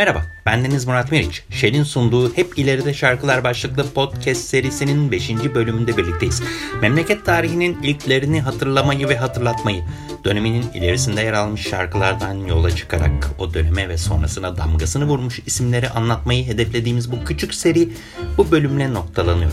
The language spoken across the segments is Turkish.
Merhaba, bendeniz Murat Meriç. Shell'in sunduğu Hep İleride Şarkılar başlıklı podcast serisinin 5. bölümünde birlikteyiz. Memleket tarihinin ilklerini hatırlamayı ve hatırlatmayı, döneminin ilerisinde yer almış şarkılardan yola çıkarak o döneme ve sonrasına damgasını vurmuş isimleri anlatmayı hedeflediğimiz bu küçük seri bu bölümle noktalanıyor.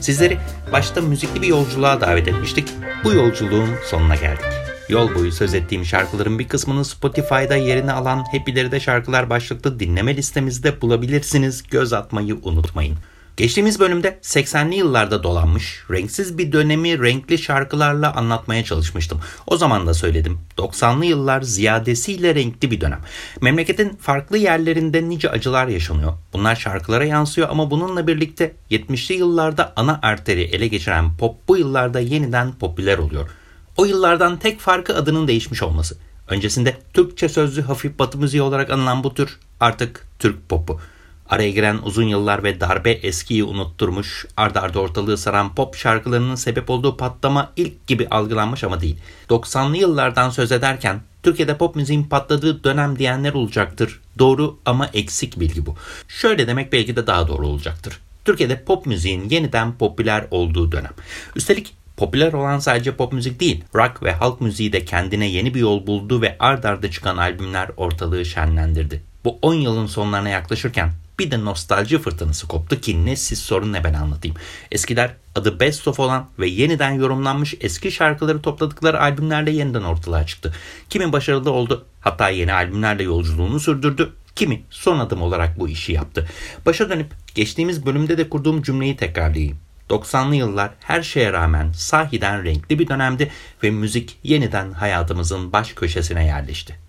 Sizleri başta müzikli bir yolculuğa davet etmiştik. Bu yolculuğun sonuna geldik. Yol boyu söz ettiğim şarkıların bir kısmını Spotify'da yerini alan Hep İleride Şarkılar başlıklı dinleme listemizde bulabilirsiniz. Göz atmayı unutmayın. Geçtiğimiz bölümde 80'li yıllarda dolanmış, renksiz bir dönemi renkli şarkılarla anlatmaya çalışmıştım. O zaman da söyledim. 90'lı yıllar ziyadesiyle renkli bir dönem. Memleketin farklı yerlerinde nice acılar yaşanıyor. Bunlar şarkılara yansıyor ama bununla birlikte 70'li yıllarda ana arteri ele geçiren pop bu yıllarda yeniden popüler oluyor. O yıllardan tek farkı adının değişmiş olması. Öncesinde Türkçe sözlü hafif batı müziği olarak anılan bu tür artık Türk popu. Araya giren uzun yıllar ve darbe eskiyi unutturmuş, ardarda arda ortalığı saran pop şarkılarının sebep olduğu patlama ilk gibi algılanmış ama değil. 90'lı yıllardan söz ederken Türkiye'de pop müziğin patladığı dönem diyenler olacaktır. Doğru ama eksik bilgi bu. Şöyle demek belki de daha doğru olacaktır. Türkiye'de pop müziğin yeniden popüler olduğu dönem. Üstelik Popüler olan sadece pop müzik değil, rock ve halk müziği de kendine yeni bir yol buldu ve ard arda çıkan albümler ortalığı şenlendirdi. Bu 10 yılın sonlarına yaklaşırken bir de nostalji fırtınası koptu ki ne siz sorun ne ben anlatayım. Eskiler adı Best of olan ve yeniden yorumlanmış eski şarkıları topladıkları albümlerle yeniden ortalığa çıktı. Kimi başarılı oldu hatta yeni albümlerle yolculuğunu sürdürdü. Kimi son adım olarak bu işi yaptı. Başa dönüp geçtiğimiz bölümde de kurduğum cümleyi tekrarlayayım. 90'lı yıllar her şeye rağmen sahiden renkli bir dönemdi ve müzik yeniden hayatımızın baş köşesine yerleşti.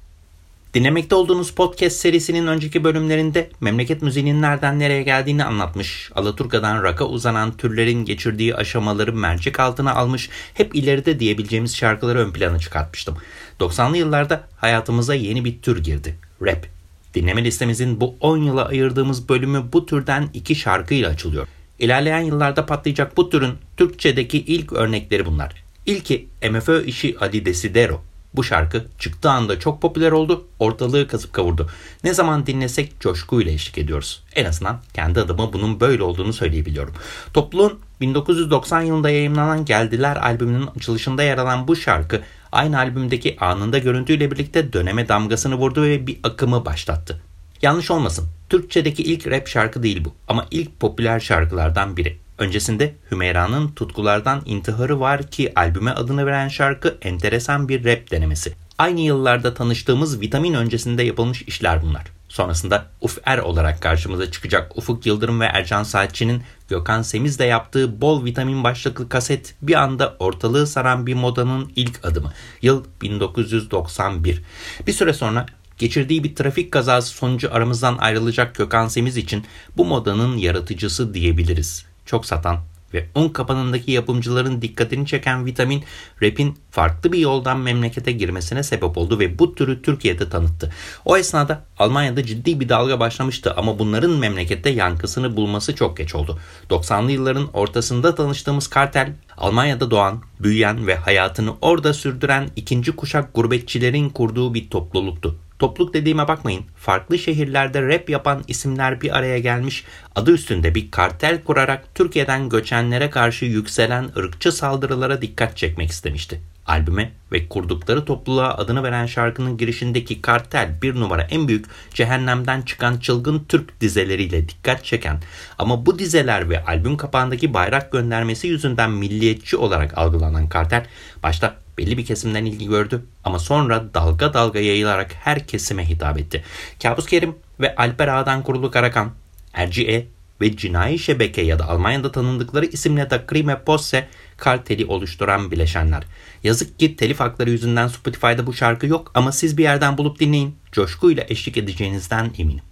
Dinlemekte olduğunuz podcast serisinin önceki bölümlerinde memleket müziğinin nereden nereye geldiğini anlatmış, Alaturka'dan rock'a uzanan türlerin geçirdiği aşamaları mercek altına almış, hep ileride diyebileceğimiz şarkıları ön plana çıkartmıştım. 90'lı yıllarda hayatımıza yeni bir tür girdi, rap. Dinleme listemizin bu 10 yıla ayırdığımız bölümü bu türden iki şarkıyla açılıyor. İlerleyen yıllarda patlayacak bu türün Türkçedeki ilk örnekleri bunlar. İlki MFÖ işi Ali Desidero. Bu şarkı çıktığı anda çok popüler oldu, ortalığı kasıp kavurdu. Ne zaman dinlesek coşkuyla eşlik ediyoruz. En azından kendi adıma bunun böyle olduğunu söyleyebiliyorum. Topluluğun 1990 yılında yayınlanan Geldiler albümünün açılışında yer alan bu şarkı aynı albümdeki anında görüntüyle birlikte döneme damgasını vurdu ve bir akımı başlattı. Yanlış olmasın. Türkçedeki ilk rap şarkı değil bu ama ilk popüler şarkılardan biri. Öncesinde Hümeyra'nın Tutkulardan İntiharı var ki albüme adını veren şarkı enteresan bir rap denemesi. Aynı yıllarda tanıştığımız Vitamin öncesinde yapılmış işler bunlar. Sonrasında Uf Er olarak karşımıza çıkacak Ufuk Yıldırım ve Ercan Saatçı'nın Gökhan Semiz'le yaptığı bol vitamin başlıklı kaset bir anda ortalığı saran bir modanın ilk adımı. Yıl 1991. Bir süre sonra Geçirdiği bir trafik kazası sonucu aramızdan ayrılacak Gökhan Semiz için bu modanın yaratıcısı diyebiliriz. Çok satan ve un kapanındaki yapımcıların dikkatini çeken vitamin rap'in farklı bir yoldan memlekete girmesine sebep oldu ve bu türü Türkiye'de tanıttı. O esnada Almanya'da ciddi bir dalga başlamıştı ama bunların memlekette yankısını bulması çok geç oldu. 90'lı yılların ortasında tanıştığımız kartel Almanya'da doğan, büyüyen ve hayatını orada sürdüren ikinci kuşak gurbetçilerin kurduğu bir topluluktu. Topluluk dediğime bakmayın. Farklı şehirlerde rap yapan isimler bir araya gelmiş, adı üstünde bir kartel kurarak Türkiye'den göçenlere karşı yükselen ırkçı saldırılara dikkat çekmek istemişti. Albüme ve kurdukları topluluğa adını veren şarkının girişindeki kartel bir numara en büyük cehennemden çıkan çılgın Türk dizeleriyle dikkat çeken ama bu dizeler ve albüm kapağındaki bayrak göndermesi yüzünden milliyetçi olarak algılanan kartel başta belli bir kesimden ilgi gördü ama sonra dalga dalga yayılarak her kesime hitap etti. Kabus Kerim ve Alper Ağa'dan kurulu Karakan, Erciye ve Cinayi Şebeke ya da Almanya'da tanındıkları isimle de Krime Posse karteli oluşturan bileşenler. Yazık ki telif hakları yüzünden Spotify'da bu şarkı yok ama siz bir yerden bulup dinleyin. Coşkuyla eşlik edeceğinizden eminim.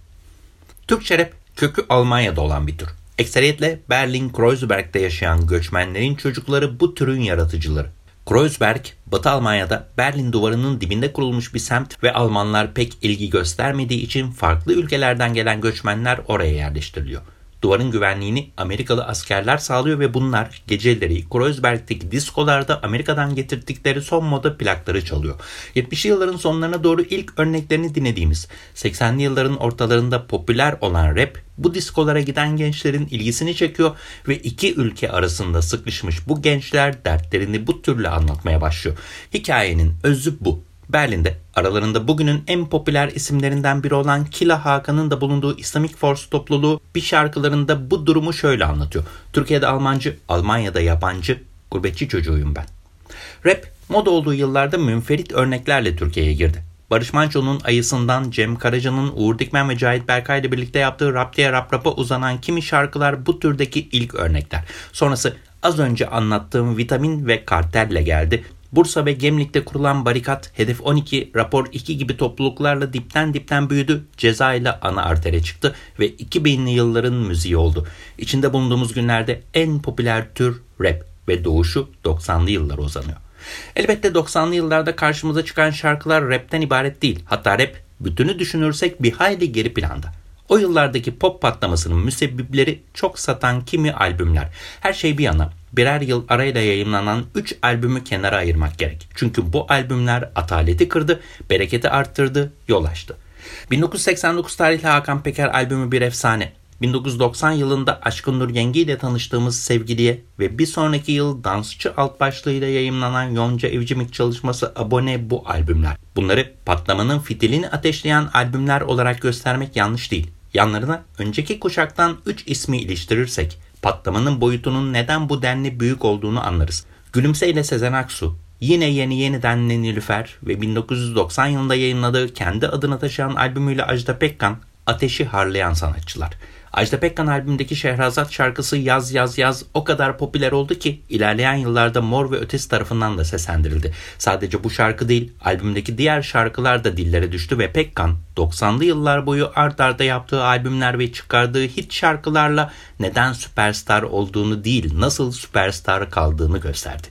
Türkçe rap kökü Almanya'da olan bir tür. Ekseriyetle Berlin-Kreuzberg'de yaşayan göçmenlerin çocukları bu türün yaratıcıları. Kreuzberg, Batı Almanya'da Berlin duvarının dibinde kurulmuş bir semt ve Almanlar pek ilgi göstermediği için farklı ülkelerden gelen göçmenler oraya yerleştiriliyor. Duvarın güvenliğini Amerikalı askerler sağlıyor ve bunlar geceleri Kreuzberg'teki diskolarda Amerika'dan getirdikleri son moda plakları çalıyor. 70'li yılların sonlarına doğru ilk örneklerini dinlediğimiz 80'li yılların ortalarında popüler olan rap bu diskolara giden gençlerin ilgisini çekiyor ve iki ülke arasında sıkışmış bu gençler dertlerini bu türlü anlatmaya başlıyor. Hikayenin özü bu. Berlin'de aralarında bugünün en popüler isimlerinden biri olan Kila Hakan'ın da bulunduğu Islamic Force topluluğu bir şarkılarında bu durumu şöyle anlatıyor. Türkiye'de Almancı, Almanya'da yabancı, gurbetçi çocuğuyum ben. Rap moda olduğu yıllarda münferit örneklerle Türkiye'ye girdi. Barış Manço'nun Ayısından, Cem Karaca'nın Uğur Dikmen ve Cahit Berkay ile birlikte yaptığı Rap diye Rap Rap'a uzanan kimi şarkılar bu türdeki ilk örnekler. Sonrası az önce anlattığım Vitamin ve Kartel'le geldi. Bursa ve Gemlik'te kurulan barikat, Hedef 12, Rapor 2 gibi topluluklarla dipten dipten büyüdü, ceza ile ana artere çıktı ve 2000'li yılların müziği oldu. İçinde bulunduğumuz günlerde en popüler tür rap ve doğuşu 90'lı yıllara uzanıyor. Elbette 90'lı yıllarda karşımıza çıkan şarkılar rapten ibaret değil. Hatta rap bütünü düşünürsek bir hayli geri planda. O yıllardaki pop patlamasının müsebbipleri çok satan kimi albümler. Her şey bir yana birer yıl arayla yayınlanan 3 albümü kenara ayırmak gerek. Çünkü bu albümler ataleti kırdı, bereketi arttırdı, yol açtı. 1989 tarihli Hakan Peker albümü bir efsane. 1990 yılında Aşkın Nur Yengi ile tanıştığımız Sevgiliye ve bir sonraki yıl Dansçı alt başlığıyla yayımlanan Yonca Evcimik çalışması Abone bu albümler. Bunları patlamanın fitilini ateşleyen albümler olarak göstermek yanlış değil. Yanlarına önceki kuşaktan 3 ismi iliştirirsek patlamanın boyutunun neden bu denli büyük olduğunu anlarız. Gülümse ile Sezen Aksu, yine yeni yeniden Nilüfer ve 1990 yılında yayınladığı kendi adını taşıyan albümüyle Ajda Pekkan, ateşi harlayan sanatçılar. Ajda Pekkan albümündeki Şehrazat şarkısı Yaz Yaz Yaz o kadar popüler oldu ki ilerleyen yıllarda Mor ve Ötesi tarafından da seslendirildi. Sadece bu şarkı değil albümdeki diğer şarkılar da dillere düştü ve Pekkan 90'lı yıllar boyu art arda yaptığı albümler ve çıkardığı hit şarkılarla neden süperstar olduğunu değil nasıl süperstar kaldığını gösterdi.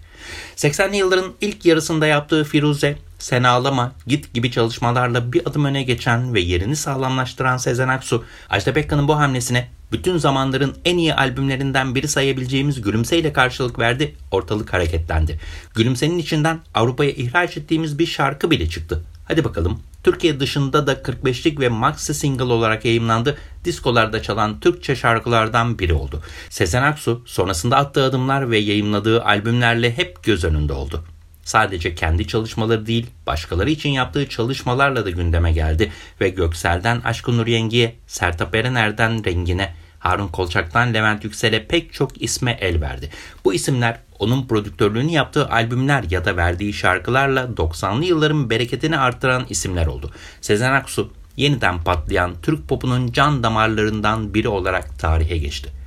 80'li yılların ilk yarısında yaptığı Firuze, Sen Ağlama, Git gibi çalışmalarla bir adım öne geçen ve yerini sağlamlaştıran Sezen Aksu, Ajda Pekkan'ın bu hamlesine bütün zamanların en iyi albümlerinden biri sayabileceğimiz Gülümse ile karşılık verdi, ortalık hareketlendi. Gülümse'nin içinden Avrupa'ya ihraç ettiğimiz bir şarkı bile çıktı. Hadi bakalım Türkiye dışında da 45'lik ve maxi single olarak yayınlandı. Diskolarda çalan Türkçe şarkılardan biri oldu. Sezen Aksu sonrasında attığı adımlar ve yayınladığı albümlerle hep göz önünde oldu. Sadece kendi çalışmaları değil, başkaları için yaptığı çalışmalarla da gündeme geldi ve Göksel'den Aşkın Nur Yengi'ye, Sertab Erener'den Rengine, Harun Kolçak'tan Levent Yüksel'e pek çok isme el verdi. Bu isimler onun prodüktörlüğünü yaptığı albümler ya da verdiği şarkılarla 90'lı yılların bereketini arttıran isimler oldu. Sezen Aksu yeniden patlayan Türk popunun can damarlarından biri olarak tarihe geçti.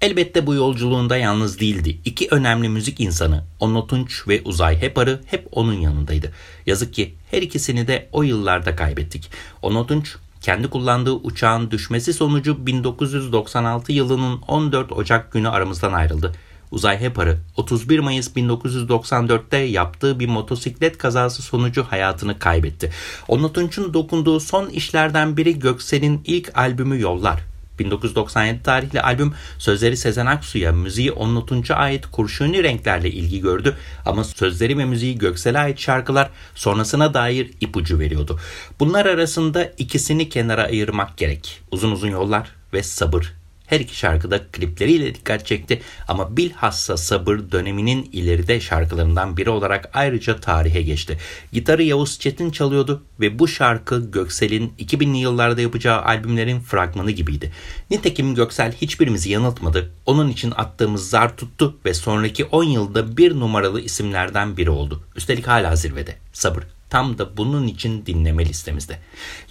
Elbette bu yolculuğunda yalnız değildi. İki önemli müzik insanı Onno Tunç ve Uzay Hepar'ı hep onun yanındaydı. Yazık ki her ikisini de o yıllarda kaybettik. Onno Tunç kendi kullandığı uçağın düşmesi sonucu 1996 yılının 14 Ocak günü aramızdan ayrıldı. Uzay Hepar'ı 31 Mayıs 1994'te yaptığı bir motosiklet kazası sonucu hayatını kaybetti. Onur Tunç'un dokunduğu son işlerden biri Göksel'in ilk albümü Yollar. 1997 tarihli albüm sözleri Sezen Aksu'ya, müziği Onur Tunç'a ait kurşuni renklerle ilgi gördü ama sözleri ve müziği Göksel'e ait şarkılar sonrasına dair ipucu veriyordu. Bunlar arasında ikisini kenara ayırmak gerek. Uzun uzun yollar ve sabır her iki şarkıda klipleriyle dikkat çekti ama bilhassa Sabır döneminin ileride şarkılarından biri olarak ayrıca tarihe geçti. Gitarı Yavuz Çetin çalıyordu ve bu şarkı Göksel'in 2000'li yıllarda yapacağı albümlerin fragmanı gibiydi. Nitekim Göksel hiçbirimizi yanıltmadı. Onun için attığımız zar tuttu ve sonraki 10 yılda bir numaralı isimlerden biri oldu. Üstelik hala zirvede. Sabır tam da bunun için dinleme listemizde.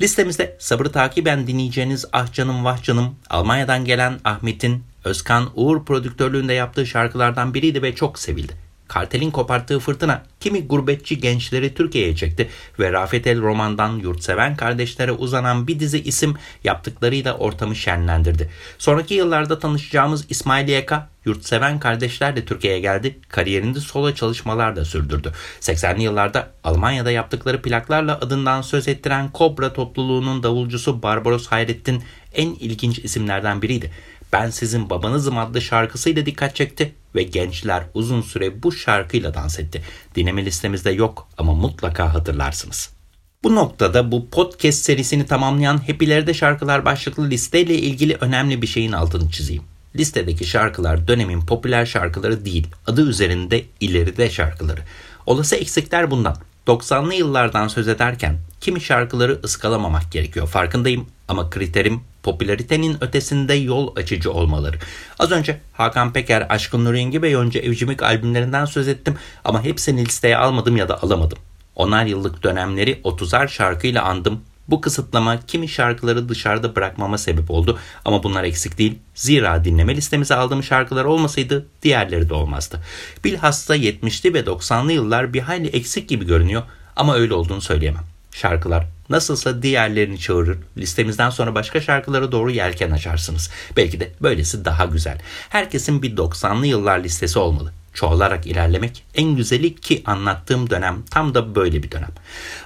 Listemizde sabrı takiben dinleyeceğiniz Ah Canım Vah Canım, Almanya'dan gelen Ahmet'in Özkan Uğur prodüktörlüğünde yaptığı şarkılardan biriydi ve çok sevildi. Kartelin koparttığı fırtına kimi gurbetçi gençleri Türkiye'ye çekti ve Rafet El Roman'dan yurtseven kardeşlere uzanan bir dizi isim yaptıklarıyla ortamı şenlendirdi. Sonraki yıllarda tanışacağımız İsmail Yeka, yurtseven kardeşler Türkiye'ye geldi, kariyerinde solo çalışmalar da sürdürdü. 80'li yıllarda Almanya'da yaptıkları plaklarla adından söz ettiren Kobra topluluğunun davulcusu Barbaros Hayrettin en ilginç isimlerden biriydi. Ben Sizin Babanızım adlı şarkısıyla dikkat çekti ve gençler uzun süre bu şarkıyla dans etti. Dinleme listemizde yok ama mutlaka hatırlarsınız. Bu noktada bu podcast serisini tamamlayan Hep İleride Şarkılar başlıklı listeyle ilgili önemli bir şeyin altını çizeyim. Listedeki şarkılar dönemin popüler şarkıları değil, adı üzerinde ileride şarkıları. Olası eksikler bundan. 90'lı yıllardan söz ederken kimi şarkıları ıskalamamak gerekiyor farkındayım ama kriterim popülaritenin ötesinde yol açıcı olmaları. Az önce Hakan Peker, Aşkın Nur Yengi ve Yonca Evcimik albümlerinden söz ettim ama hepsini listeye almadım ya da alamadım. Onar yıllık dönemleri 30'ar şarkıyla andım. Bu kısıtlama kimi şarkıları dışarıda bırakmama sebep oldu ama bunlar eksik değil. Zira dinleme listemize aldığım şarkılar olmasaydı diğerleri de olmazdı. Bilhassa 70'li ve 90'lı yıllar bir hayli eksik gibi görünüyor ama öyle olduğunu söyleyemem. Şarkılar nasılsa diğerlerini çağırır, listemizden sonra başka şarkılara doğru yelken açarsınız. Belki de böylesi daha güzel. Herkesin bir 90'lı yıllar listesi olmalı çoğalarak ilerlemek en güzeli ki anlattığım dönem tam da böyle bir dönem.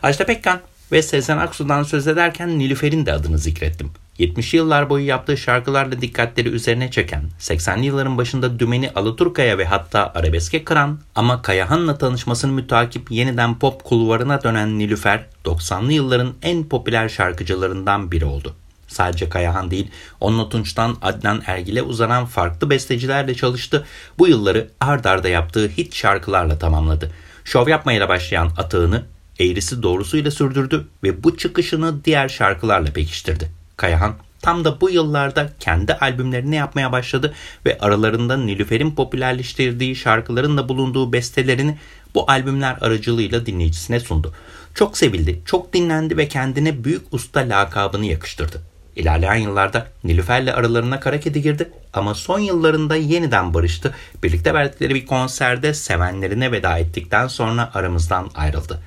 Ajda Pekkan ve Sezen Aksu'dan söz ederken Nilüfer'in de adını zikrettim. 70 yıllar boyu yaptığı şarkılarla dikkatleri üzerine çeken, 80'li yılların başında dümeni Alaturka'ya ve hatta arabeske kıran ama Kayahan'la tanışmasını mütakip yeniden pop kulvarına dönen Nilüfer, 90'lı yılların en popüler şarkıcılarından biri oldu. Sadece Kayahan değil, Onno Tunç'tan Adnan Ergil'e uzanan farklı bestecilerle çalıştı. Bu yılları ard arda yaptığı hit şarkılarla tamamladı. Şov yapmayla başlayan atağını eğrisi doğrusuyla sürdürdü ve bu çıkışını diğer şarkılarla pekiştirdi. Kayahan tam da bu yıllarda kendi albümlerini yapmaya başladı ve aralarında Nilüfer'in popülerleştirdiği şarkıların da bulunduğu bestelerini bu albümler aracılığıyla dinleyicisine sundu. Çok sevildi, çok dinlendi ve kendine büyük usta lakabını yakıştırdı. İlerleyen yıllarda Nilüfer'le aralarına kara kedi girdi ama son yıllarında yeniden barıştı. Birlikte verdikleri bir konserde sevenlerine veda ettikten sonra aramızdan ayrıldı.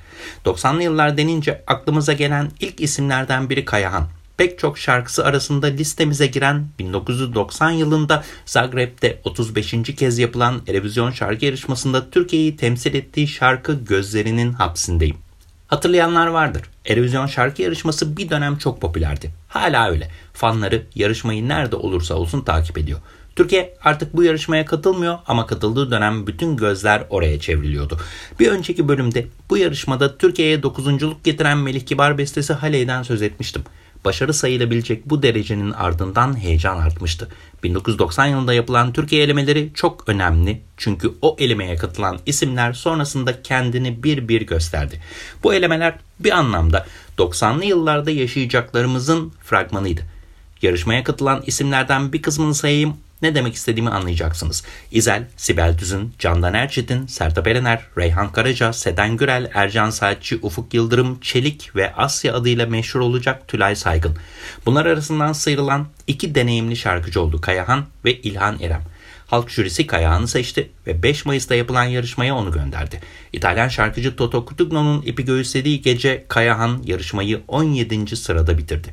90'lı yıllar denince aklımıza gelen ilk isimlerden biri Kayahan. Pek çok şarkısı arasında listemize giren 1990 yılında Zagreb'de 35. kez yapılan Erevizyon şarkı yarışmasında Türkiye'yi temsil ettiği şarkı Gözlerinin Hapsindeyim. Hatırlayanlar vardır. Erevizyon şarkı yarışması bir dönem çok popülerdi. Hala öyle. Fanları yarışmayı nerede olursa olsun takip ediyor. Türkiye artık bu yarışmaya katılmıyor ama katıldığı dönem bütün gözler oraya çevriliyordu. Bir önceki bölümde bu yarışmada Türkiye'ye dokuzunculuk getiren Melih Kibar bestesi Haley'den söz etmiştim başarı sayılabilecek bu derecenin ardından heyecan artmıştı. 1990 yılında yapılan Türkiye elemeleri çok önemli çünkü o elemeye katılan isimler sonrasında kendini bir bir gösterdi. Bu elemeler bir anlamda 90'lı yıllarda yaşayacaklarımızın fragmanıydı. Yarışmaya katılan isimlerden bir kısmını sayayım ne demek istediğimi anlayacaksınız. İzel, Sibel Düzün, Candan Erçetin, Sertab Erener, Reyhan Karaca, Seden Gürel, Ercan Saatçi, Ufuk Yıldırım, Çelik ve Asya adıyla meşhur olacak Tülay Saygın. Bunlar arasından sıyrılan iki deneyimli şarkıcı oldu Kayahan ve İlhan Erem. Halk jürisi Kayağan'ı seçti ve 5 Mayıs'ta yapılan yarışmaya onu gönderdi. İtalyan şarkıcı Toto Cutugno'nun ipi göğüslediği gece Kayahan yarışmayı 17. sırada bitirdi.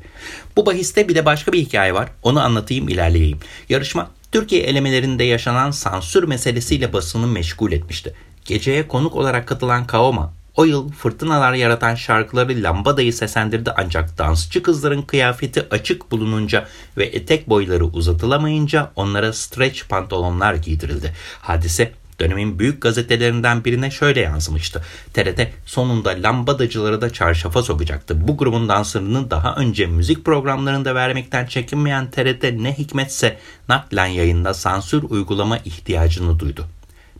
Bu bahiste bir de başka bir hikaye var. Onu anlatayım ilerleyeyim. Yarışma Türkiye elemelerinde yaşanan sansür meselesiyle basını meşgul etmişti. Geceye konuk olarak katılan Kaoma, o yıl fırtınalar yaratan şarkıları lambadayı seslendirdi ancak dansçı kızların kıyafeti açık bulununca ve etek boyları uzatılamayınca onlara stretch pantolonlar giydirildi. Hadise dönemin büyük gazetelerinden birine şöyle yansımıştı. TRT sonunda lambadacıları da çarşafa sokacaktı. Bu grubun danslarını daha önce müzik programlarında vermekten çekinmeyen TRT ne hikmetse naklen yayında sansür uygulama ihtiyacını duydu.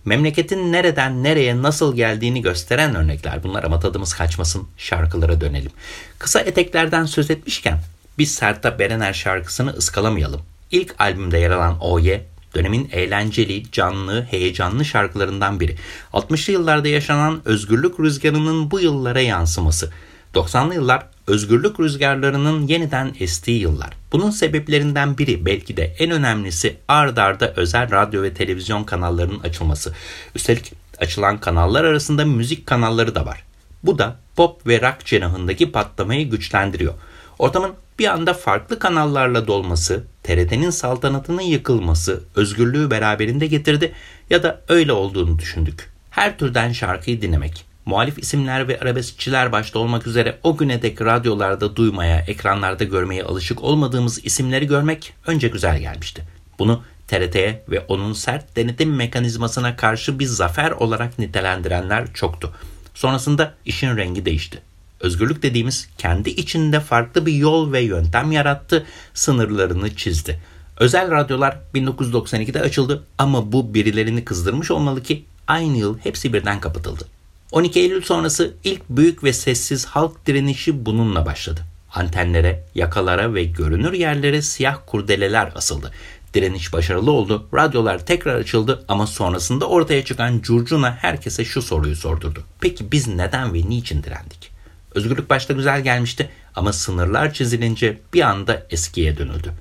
Memleketin nereden nereye nasıl geldiğini gösteren örnekler bunlar ama tadımız kaçmasın şarkılara dönelim. Kısa eteklerden söz etmişken biz Sertab Erener şarkısını ıskalamayalım. İlk albümde yer alan Oye dönemin eğlenceli, canlı, heyecanlı şarkılarından biri. 60'lı yıllarda yaşanan özgürlük rüzgarının bu yıllara yansıması. 90'lı yıllar özgürlük rüzgarlarının yeniden estiği yıllar. Bunun sebeplerinden biri belki de en önemlisi ard arda özel radyo ve televizyon kanallarının açılması. Üstelik açılan kanallar arasında müzik kanalları da var. Bu da pop ve rock cenahındaki patlamayı güçlendiriyor. Ortamın bir anda farklı kanallarla dolması, TRT'nin saltanatının yıkılması, özgürlüğü beraberinde getirdi ya da öyle olduğunu düşündük. Her türden şarkıyı dinlemek, muhalif isimler ve arabeskçiler başta olmak üzere o güne dek radyolarda duymaya, ekranlarda görmeye alışık olmadığımız isimleri görmek önce güzel gelmişti. Bunu TRT'ye ve onun sert denetim mekanizmasına karşı bir zafer olarak nitelendirenler çoktu. Sonrasında işin rengi değişti. Özgürlük dediğimiz kendi içinde farklı bir yol ve yöntem yarattı, sınırlarını çizdi. Özel radyolar 1992'de açıldı ama bu birilerini kızdırmış olmalı ki aynı yıl hepsi birden kapatıldı. 12 Eylül sonrası ilk büyük ve sessiz halk direnişi bununla başladı. Antenlere, yakalara ve görünür yerlere siyah kurdeleler asıldı. Direniş başarılı oldu, radyolar tekrar açıldı ama sonrasında ortaya çıkan curcuna herkese şu soruyu sordurdu. Peki biz neden ve niçin direndik? Özgürlük başta güzel gelmişti ama sınırlar çizilince bir anda eskiye dönüldü.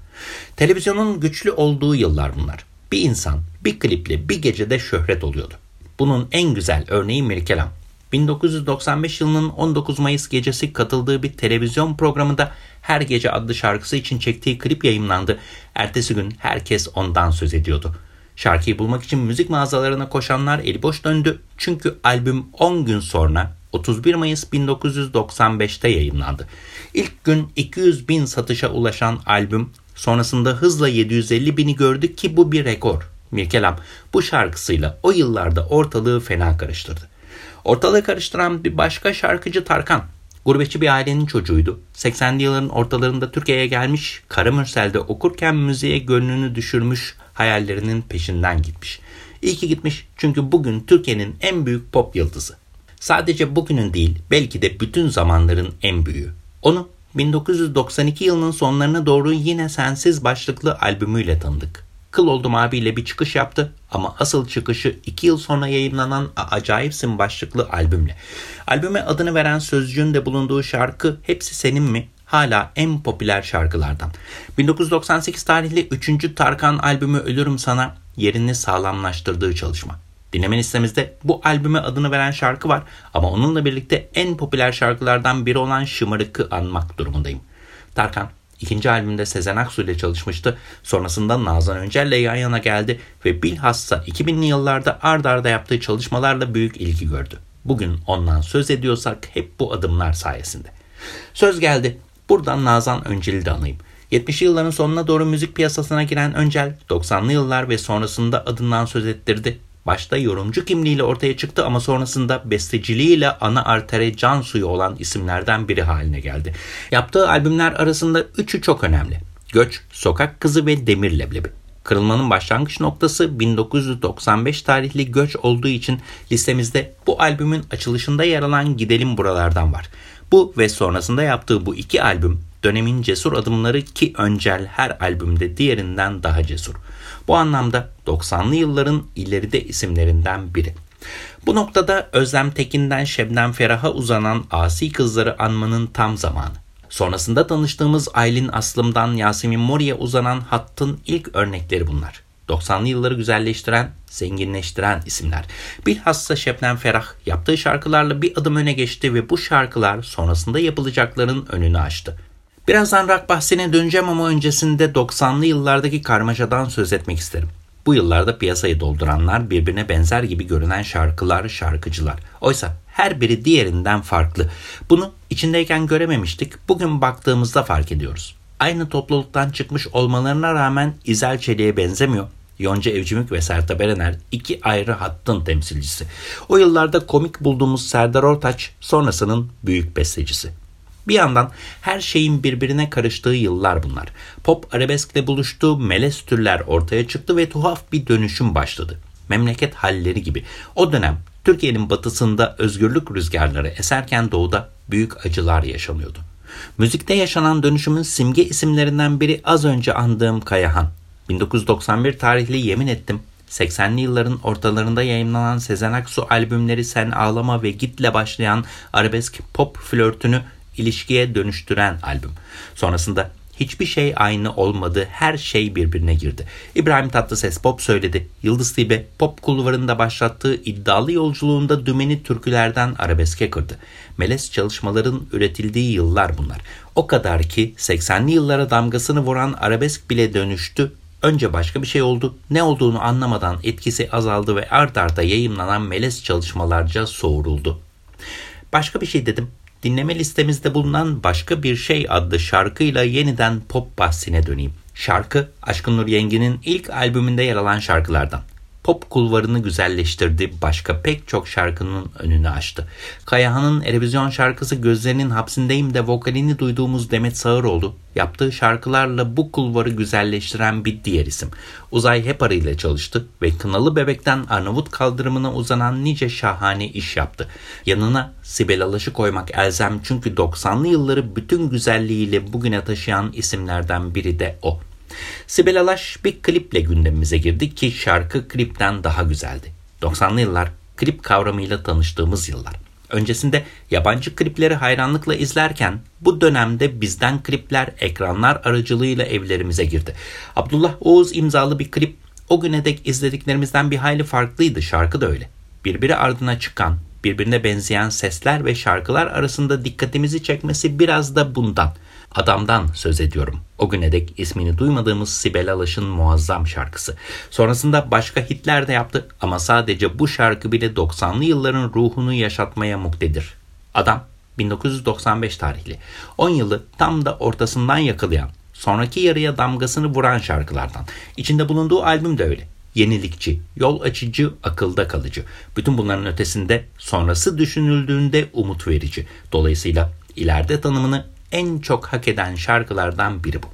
Televizyonun güçlü olduğu yıllar bunlar. Bir insan bir kliple bir gecede şöhret oluyordu. Bunun en güzel örneği Mirkelam. 1995 yılının 19 Mayıs gecesi katıldığı bir televizyon programında Her Gece adlı şarkısı için çektiği klip yayınlandı. Ertesi gün herkes ondan söz ediyordu. Şarkıyı bulmak için müzik mağazalarına koşanlar eli boş döndü. Çünkü albüm 10 gün sonra 31 Mayıs 1995'te yayınlandı. İlk gün 200 bin satışa ulaşan albüm sonrasında hızla 750 bini gördü ki bu bir rekor. Mirkelam bu şarkısıyla o yıllarda ortalığı fena karıştırdı. Ortalığı karıştıran bir başka şarkıcı Tarkan. Gurbetçi bir ailenin çocuğuydu. 80'li yılların ortalarında Türkiye'ye gelmiş, Karamürsel'de okurken müziğe gönlünü düşürmüş, hayallerinin peşinden gitmiş. İyi ki gitmiş çünkü bugün Türkiye'nin en büyük pop yıldızı. Sadece bugünün değil, belki de bütün zamanların en büyüğü. Onu 1992 yılının sonlarına doğru yine Sensiz başlıklı albümüyle tanıdık. Kıl Oldum abiyle bir çıkış yaptı ama asıl çıkışı 2 yıl sonra yayınlanan Acayipsin başlıklı albümle. Albüme adını veren sözcüğün de bulunduğu şarkı Hepsi Senin mi? Hala en popüler şarkılardan. 1998 tarihli 3. Tarkan albümü Ölürüm Sana yerini sağlamlaştırdığı çalışma. Dinleme listemizde bu albüme adını veren şarkı var ama onunla birlikte en popüler şarkılardan biri olan Şımarık'ı anmak durumundayım. Tarkan ikinci albümde Sezen Aksu ile çalışmıştı. Sonrasında Nazan Öncel ile yan yana geldi ve bilhassa 2000'li yıllarda ard arda yaptığı çalışmalarla büyük ilgi gördü. Bugün ondan söz ediyorsak hep bu adımlar sayesinde. Söz geldi. Buradan Nazan Öncel'i de anayım. 70'li yılların sonuna doğru müzik piyasasına giren Öncel, 90'lı yıllar ve sonrasında adından söz ettirdi. Başta yorumcu kimliğiyle ortaya çıktı ama sonrasında besteciliğiyle ana artere can suyu olan isimlerden biri haline geldi. Yaptığı albümler arasında üçü çok önemli. Göç, Sokak Kızı ve Demir Leblebi. Kırılmanın başlangıç noktası 1995 tarihli göç olduğu için listemizde bu albümün açılışında yer alan Gidelim Buralardan var. Bu ve sonrasında yaptığı bu iki albüm dönemin cesur adımları ki öncel her albümde diğerinden daha cesur. Bu anlamda 90'lı yılların ileride isimlerinden biri. Bu noktada Özlem Tekin'den Şebnem Ferah'a uzanan asi kızları anmanın tam zamanı. Sonrasında tanıştığımız Aylin Aslım'dan Yasemin Mori'ye uzanan hattın ilk örnekleri bunlar. 90'lı yılları güzelleştiren, zenginleştiren isimler. Bilhassa Şebnem Ferah yaptığı şarkılarla bir adım öne geçti ve bu şarkılar sonrasında yapılacakların önünü açtı. Birazdan rock bahsine döneceğim ama öncesinde 90'lı yıllardaki karmaşadan söz etmek isterim. Bu yıllarda piyasayı dolduranlar birbirine benzer gibi görünen şarkılar, şarkıcılar. Oysa her biri diğerinden farklı. Bunu içindeyken görememiştik. Bugün baktığımızda fark ediyoruz. Aynı topluluktan çıkmış olmalarına rağmen İzel Çelik'e benzemiyor. Yonca Evcimik ve Sertab Erener iki ayrı hattın temsilcisi. O yıllarda komik bulduğumuz Serdar Ortaç sonrasının büyük bestecisi. Bir yandan her şeyin birbirine karıştığı yıllar bunlar. Pop arabeskle buluştu, melez türler ortaya çıktı ve tuhaf bir dönüşüm başladı. Memleket halleri gibi. O dönem Türkiye'nin batısında özgürlük rüzgarları eserken doğuda büyük acılar yaşanıyordu. Müzikte yaşanan dönüşümün simge isimlerinden biri az önce andığım Kayahan. 1991 tarihli Yemin Ettim 80'li yılların ortalarında yayınlanan Sezen Aksu albümleri Sen Ağlama ve Git'le başlayan arabesk pop flörtünü ilişkiye dönüştüren albüm. Sonrasında hiçbir şey aynı olmadı, her şey birbirine girdi. İbrahim Tatlıses pop söyledi. Yıldız Tilbe pop kulvarında başlattığı iddialı yolculuğunda dümeni türkülerden arabeske kırdı. Melez çalışmaların üretildiği yıllar bunlar. O kadar ki 80'li yıllara damgasını vuran arabesk bile dönüştü. Önce başka bir şey oldu. Ne olduğunu anlamadan etkisi azaldı ve art arda yayınlanan melez çalışmalarca soğuruldu. Başka bir şey dedim dinleme listemizde bulunan Başka Bir Şey adlı şarkıyla yeniden pop bahsine döneyim. Şarkı Aşkın Nur Yengi'nin ilk albümünde yer alan şarkılardan pop kulvarını güzelleştirdi, başka pek çok şarkının önünü açtı. Kayahan'ın Erevizyon şarkısı Gözlerinin Hapsindeyim de vokalini duyduğumuz Demet Sağıroğlu, yaptığı şarkılarla bu kulvarı güzelleştiren bir diğer isim. Uzay Hepar ile çalıştı ve Kınalı Bebek'ten Arnavut kaldırımına uzanan nice şahane iş yaptı. Yanına Sibel Alaş'ı koymak elzem çünkü 90'lı yılları bütün güzelliğiyle bugüne taşıyan isimlerden biri de o. Sibel Alaş bir kliple gündemimize girdi ki şarkı klipten daha güzeldi. 90'lı yıllar klip kavramıyla tanıştığımız yıllar. Öncesinde yabancı klipleri hayranlıkla izlerken bu dönemde bizden klipler ekranlar aracılığıyla evlerimize girdi. Abdullah Oğuz imzalı bir klip o güne dek izlediklerimizden bir hayli farklıydı şarkı da öyle. Birbiri ardına çıkan, birbirine benzeyen sesler ve şarkılar arasında dikkatimizi çekmesi biraz da bundan. Adamdan söz ediyorum. O güne dek ismini duymadığımız Sibel Alaş'ın muazzam şarkısı. Sonrasında başka hitler de yaptı ama sadece bu şarkı bile 90'lı yılların ruhunu yaşatmaya muktedir. Adam 1995 tarihli. 10 yılı tam da ortasından yakalayan, sonraki yarıya damgasını vuran şarkılardan. İçinde bulunduğu albüm de öyle. Yenilikçi, yol açıcı, akılda kalıcı. Bütün bunların ötesinde sonrası düşünüldüğünde umut verici. Dolayısıyla ileride tanımını en çok hak eden şarkılardan biri bu.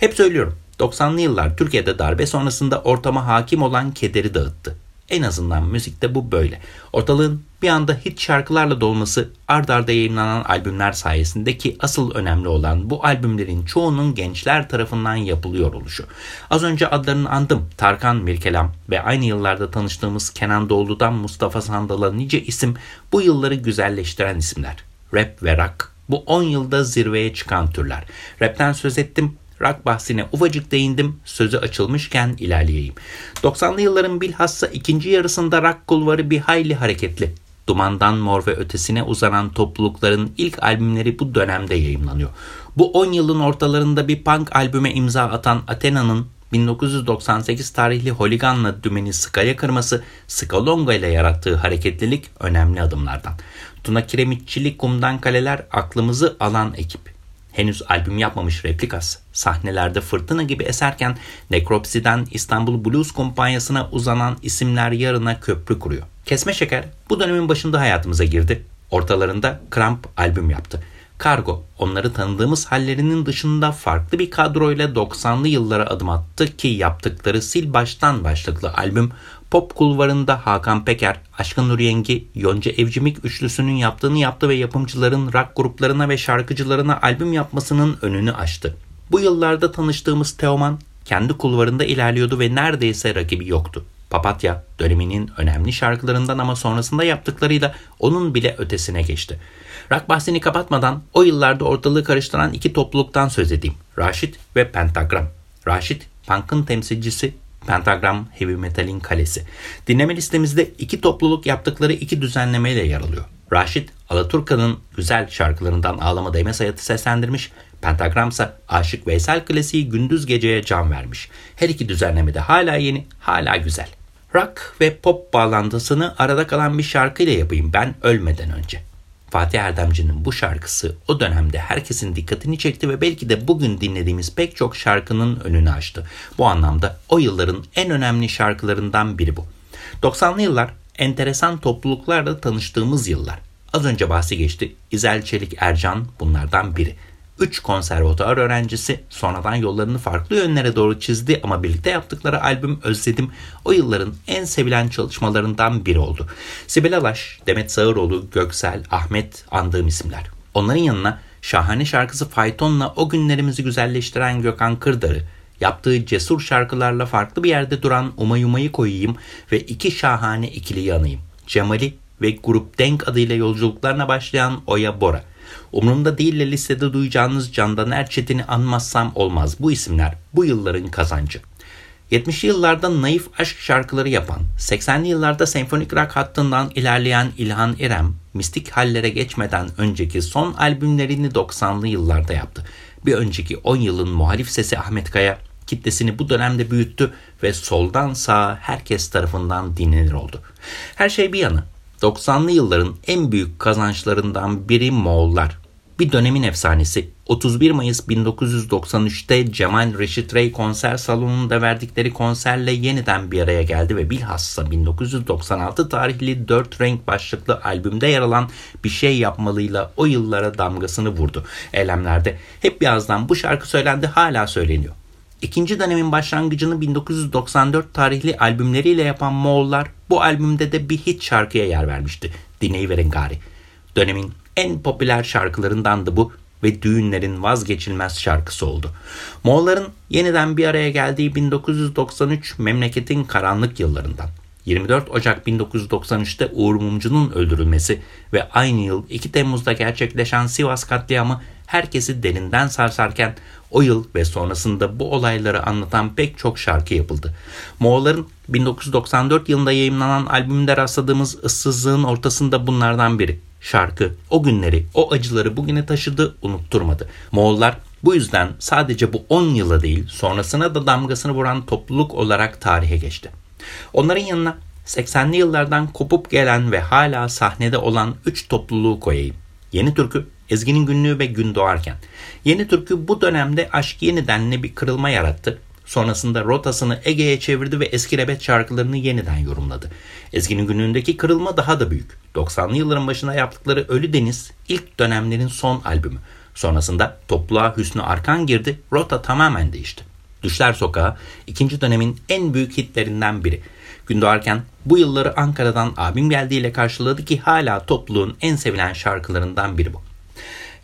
Hep söylüyorum 90'lı yıllar Türkiye'de darbe sonrasında ortama hakim olan kederi dağıttı. En azından müzikte bu böyle. Ortalığın bir anda hit şarkılarla dolması ard arda yayınlanan albümler sayesinde ki asıl önemli olan bu albümlerin çoğunun gençler tarafından yapılıyor oluşu. Az önce adlarını andım. Tarkan Mirkelam ve aynı yıllarda tanıştığımız Kenan Doğulu'dan Mustafa Sandal'a nice isim bu yılları güzelleştiren isimler. Rap ve rock bu 10 yılda zirveye çıkan türler. Rap'ten söz ettim, rock bahsine ufacık değindim, sözü açılmışken ilerleyeyim. 90'lı yılların bilhassa ikinci yarısında rock kulvarı bir hayli hareketli. Dumandan Mor ve Ötesine uzanan toplulukların ilk albümleri bu dönemde yayımlanıyor. Bu 10 yılın ortalarında bir punk albüme imza atan Athena'nın 1998 tarihli Holigan'la dümeni Skaya kırması Skalonga ile yarattığı hareketlilik önemli adımlardan. Tuna Kiremitçili Kumdan Kaleler aklımızı alan ekip. Henüz albüm yapmamış replikas, sahnelerde fırtına gibi eserken Nekropsi'den İstanbul Blues Kumpanyası'na uzanan isimler yarına köprü kuruyor. Kesme Şeker bu dönemin başında hayatımıza girdi. Ortalarında Kramp albüm yaptı. Kargo onları tanıdığımız hallerinin dışında farklı bir kadroyla 90'lı yıllara adım attı ki yaptıkları sil baştan başlıklı albüm pop kulvarında Hakan Peker, Aşkın Nur Yengi, Yonca Evcimik üçlüsünün yaptığını yaptı ve yapımcıların rock gruplarına ve şarkıcılarına albüm yapmasının önünü açtı. Bu yıllarda tanıştığımız Teoman kendi kulvarında ilerliyordu ve neredeyse rakibi yoktu. Papatya döneminin önemli şarkılarından ama sonrasında yaptıklarıyla onun bile ötesine geçti. Rock bahsini kapatmadan o yıllarda ortalığı karıştıran iki topluluktan söz edeyim. Raşit ve Pentagram. Raşit, punk'ın temsilcisi, Pentagram Heavy Metal'in kalesi. Dinleme listemizde iki topluluk yaptıkları iki düzenlemeyle yer alıyor. Raşit, Alaturka'nın güzel şarkılarından Ağlama Değmez Hayatı seslendirmiş, Pentagram ise Aşık Veysel klasiği Gündüz Gece'ye can vermiş. Her iki düzenlemede hala yeni, hala güzel. Rock ve pop bağlantısını arada kalan bir şarkıyla yapayım ben ölmeden önce. Fatih Erdemci'nin bu şarkısı o dönemde herkesin dikkatini çekti ve belki de bugün dinlediğimiz pek çok şarkının önünü açtı. Bu anlamda o yılların en önemli şarkılarından biri bu. 90'lı yıllar enteresan topluluklarla tanıştığımız yıllar. Az önce bahsi geçti. İzel Çelik Ercan bunlardan biri. 3 konservatuar öğrencisi sonradan yollarını farklı yönlere doğru çizdi ama birlikte yaptıkları albüm Özledim o yılların en sevilen çalışmalarından biri oldu. Sibel Alaş, Demet Sağıroğlu, Göksel, Ahmet andığım isimler. Onların yanına şahane şarkısı Fayton'la o günlerimizi güzelleştiren Gökhan Kırdar'ı, yaptığı cesur şarkılarla farklı bir yerde duran Umayuma'yı koyayım ve iki şahane ikili anayım. Cemali ve Grup Denk adıyla yolculuklarına başlayan Oya Bora. Umurumda değille listede duyacağınız Candan Erçetin'i anmazsam olmaz. Bu isimler bu yılların kazancı. 70'li yıllarda naif aşk şarkıları yapan, 80'li yıllarda senfonik rock hattından ilerleyen İlhan İrem, mistik hallere geçmeden önceki son albümlerini 90'lı yıllarda yaptı. Bir önceki 10 yılın muhalif sesi Ahmet Kaya, kitlesini bu dönemde büyüttü ve soldan sağa herkes tarafından dinlenir oldu. Her şey bir yana, 90'lı yılların en büyük kazançlarından biri Moğollar. bir dönemin efsanesi 31 Mayıs 1993'te Cemal Reşit Rey konser salonunda verdikleri konserle yeniden bir araya geldi ve bilhassa 1996 tarihli 4 renk başlıklı albümde yer alan bir şey yapmalıyla o yıllara damgasını vurdu. Eylemlerde hep birazdan bu şarkı söylendi hala söyleniyor. İkinci dönemin başlangıcını 1994 tarihli albümleriyle yapan Moğollar bu albümde de bir hit şarkıya yer vermişti. Dinleyiverin gari. Dönemin en popüler şarkılarındandı bu ve düğünlerin vazgeçilmez şarkısı oldu. Moğolların yeniden bir araya geldiği 1993 memleketin karanlık yıllarından. 24 Ocak 1993'te Uğur Mumcu'nun öldürülmesi ve aynı yıl 2 Temmuz'da gerçekleşen Sivas katliamı herkesi derinden sarsarken o yıl ve sonrasında bu olayları anlatan pek çok şarkı yapıldı. Moğolların 1994 yılında yayınlanan albümde rastladığımız ıssızlığın ortasında bunlardan biri. Şarkı o günleri, o acıları bugüne taşıdı, unutturmadı. Moğollar bu yüzden sadece bu 10 yıla değil sonrasına da damgasını vuran topluluk olarak tarihe geçti. Onların yanına 80'li yıllardan kopup gelen ve hala sahnede olan 3 topluluğu koyayım. Yeni Türkü, Ezgi'nin günlüğü ve Gün Doğarken. Yeni Türkü bu dönemde aşk yenidenle bir kırılma yarattı. Sonrasında rotasını Ege'ye çevirdi ve eski rebet şarkılarını yeniden yorumladı. Ezgi'nin günlüğündeki kırılma daha da büyük. 90'lı yılların başına yaptıkları Ölü Deniz ilk dönemlerin son albümü. Sonrasında topluluğa Hüsnü Arkan girdi, rota tamamen değişti. Düşler Sokağı ikinci dönemin en büyük hitlerinden biri. Gün doğarken bu yılları Ankara'dan abim geldiğiyle karşıladı ki hala topluluğun en sevilen şarkılarından biri bu.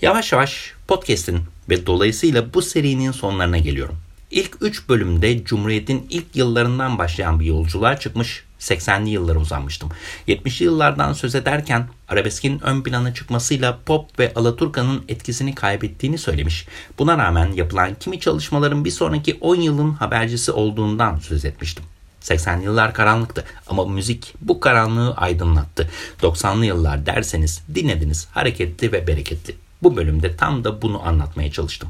Yavaş yavaş podcast'in ve dolayısıyla bu serinin sonlarına geliyorum. İlk 3 bölümde Cumhuriyet'in ilk yıllarından başlayan bir yolculuğa çıkmış 80'li yıllara uzanmıştım. 70'li yıllardan söz ederken arabeskin ön plana çıkmasıyla pop ve alaturkanın etkisini kaybettiğini söylemiş. Buna rağmen yapılan kimi çalışmaların bir sonraki 10 yılın habercisi olduğundan söz etmiştim. 80'li yıllar karanlıktı ama müzik bu karanlığı aydınlattı. 90'lı yıllar derseniz dinlediniz hareketli ve bereketli. Bu bölümde tam da bunu anlatmaya çalıştım.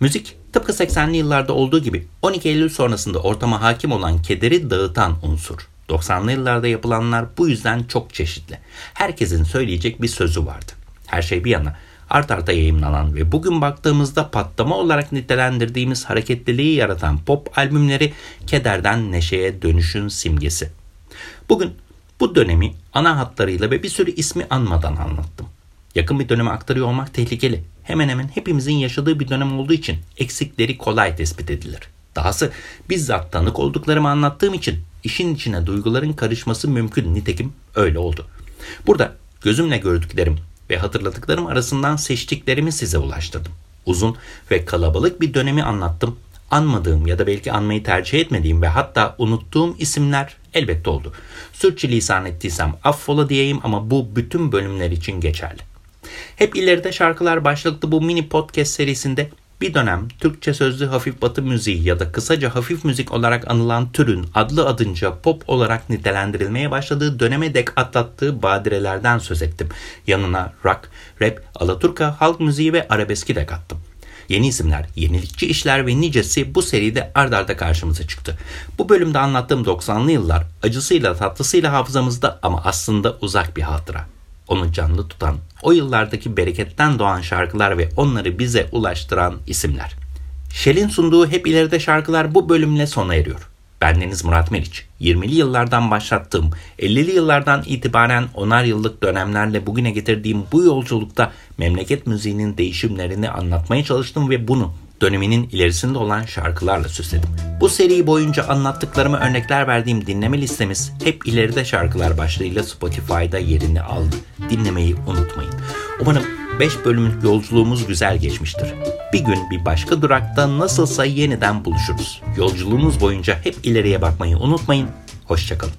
Müzik tıpkı 80'li yıllarda olduğu gibi 12 Eylül sonrasında ortama hakim olan kederi dağıtan unsur. 90'lı yıllarda yapılanlar bu yüzden çok çeşitli. Herkesin söyleyecek bir sözü vardı. Her şey bir yana art arda yayınlanan ve bugün baktığımızda patlama olarak nitelendirdiğimiz hareketliliği yaratan pop albümleri kederden neşeye dönüşün simgesi. Bugün bu dönemi ana hatlarıyla ve bir sürü ismi anmadan anlattım. Yakın bir döneme aktarıyor olmak tehlikeli. Hemen hemen hepimizin yaşadığı bir dönem olduğu için eksikleri kolay tespit edilir. Dahası bizzat tanık olduklarımı anlattığım için işin içine duyguların karışması mümkün. Nitekim öyle oldu. Burada gözümle gördüklerim ve hatırladıklarım arasından seçtiklerimi size ulaştırdım. Uzun ve kalabalık bir dönemi anlattım. Anmadığım ya da belki anmayı tercih etmediğim ve hatta unuttuğum isimler elbette oldu. Sürçülisan ettiysem affola diyeyim ama bu bütün bölümler için geçerli. Hep ileride şarkılar başlıklı bu mini podcast serisinde bir dönem Türkçe sözlü hafif batı müziği ya da kısaca hafif müzik olarak anılan türün adlı adınca pop olarak nitelendirilmeye başladığı döneme dek atlattığı badirelerden söz ettim. Yanına rock, rap, alaturka, halk müziği ve arabeski de kattım. Yeni isimler, yenilikçi işler ve nicesi bu seride ard arda karşımıza çıktı. Bu bölümde anlattığım 90'lı yıllar acısıyla tatlısıyla hafızamızda ama aslında uzak bir hatıra onu canlı tutan, o yıllardaki bereketten doğan şarkılar ve onları bize ulaştıran isimler. Shell'in sunduğu Hep ileride şarkılar bu bölümle sona eriyor. Bendeniz Murat Meriç. 20'li yıllardan başlattığım, 50'li yıllardan itibaren onar yıllık dönemlerle bugüne getirdiğim bu yolculukta memleket müziğinin değişimlerini anlatmaya çalıştım ve bunu döneminin ilerisinde olan şarkılarla süsledim. Bu seri boyunca anlattıklarıma örnekler verdiğim dinleme listemiz hep ileride şarkılar başlığıyla Spotify'da yerini aldı. Dinlemeyi unutmayın. Umarım 5 bölümlük yolculuğumuz güzel geçmiştir. Bir gün bir başka durakta nasılsa yeniden buluşuruz. Yolculuğunuz boyunca hep ileriye bakmayı unutmayın. Hoşçakalın.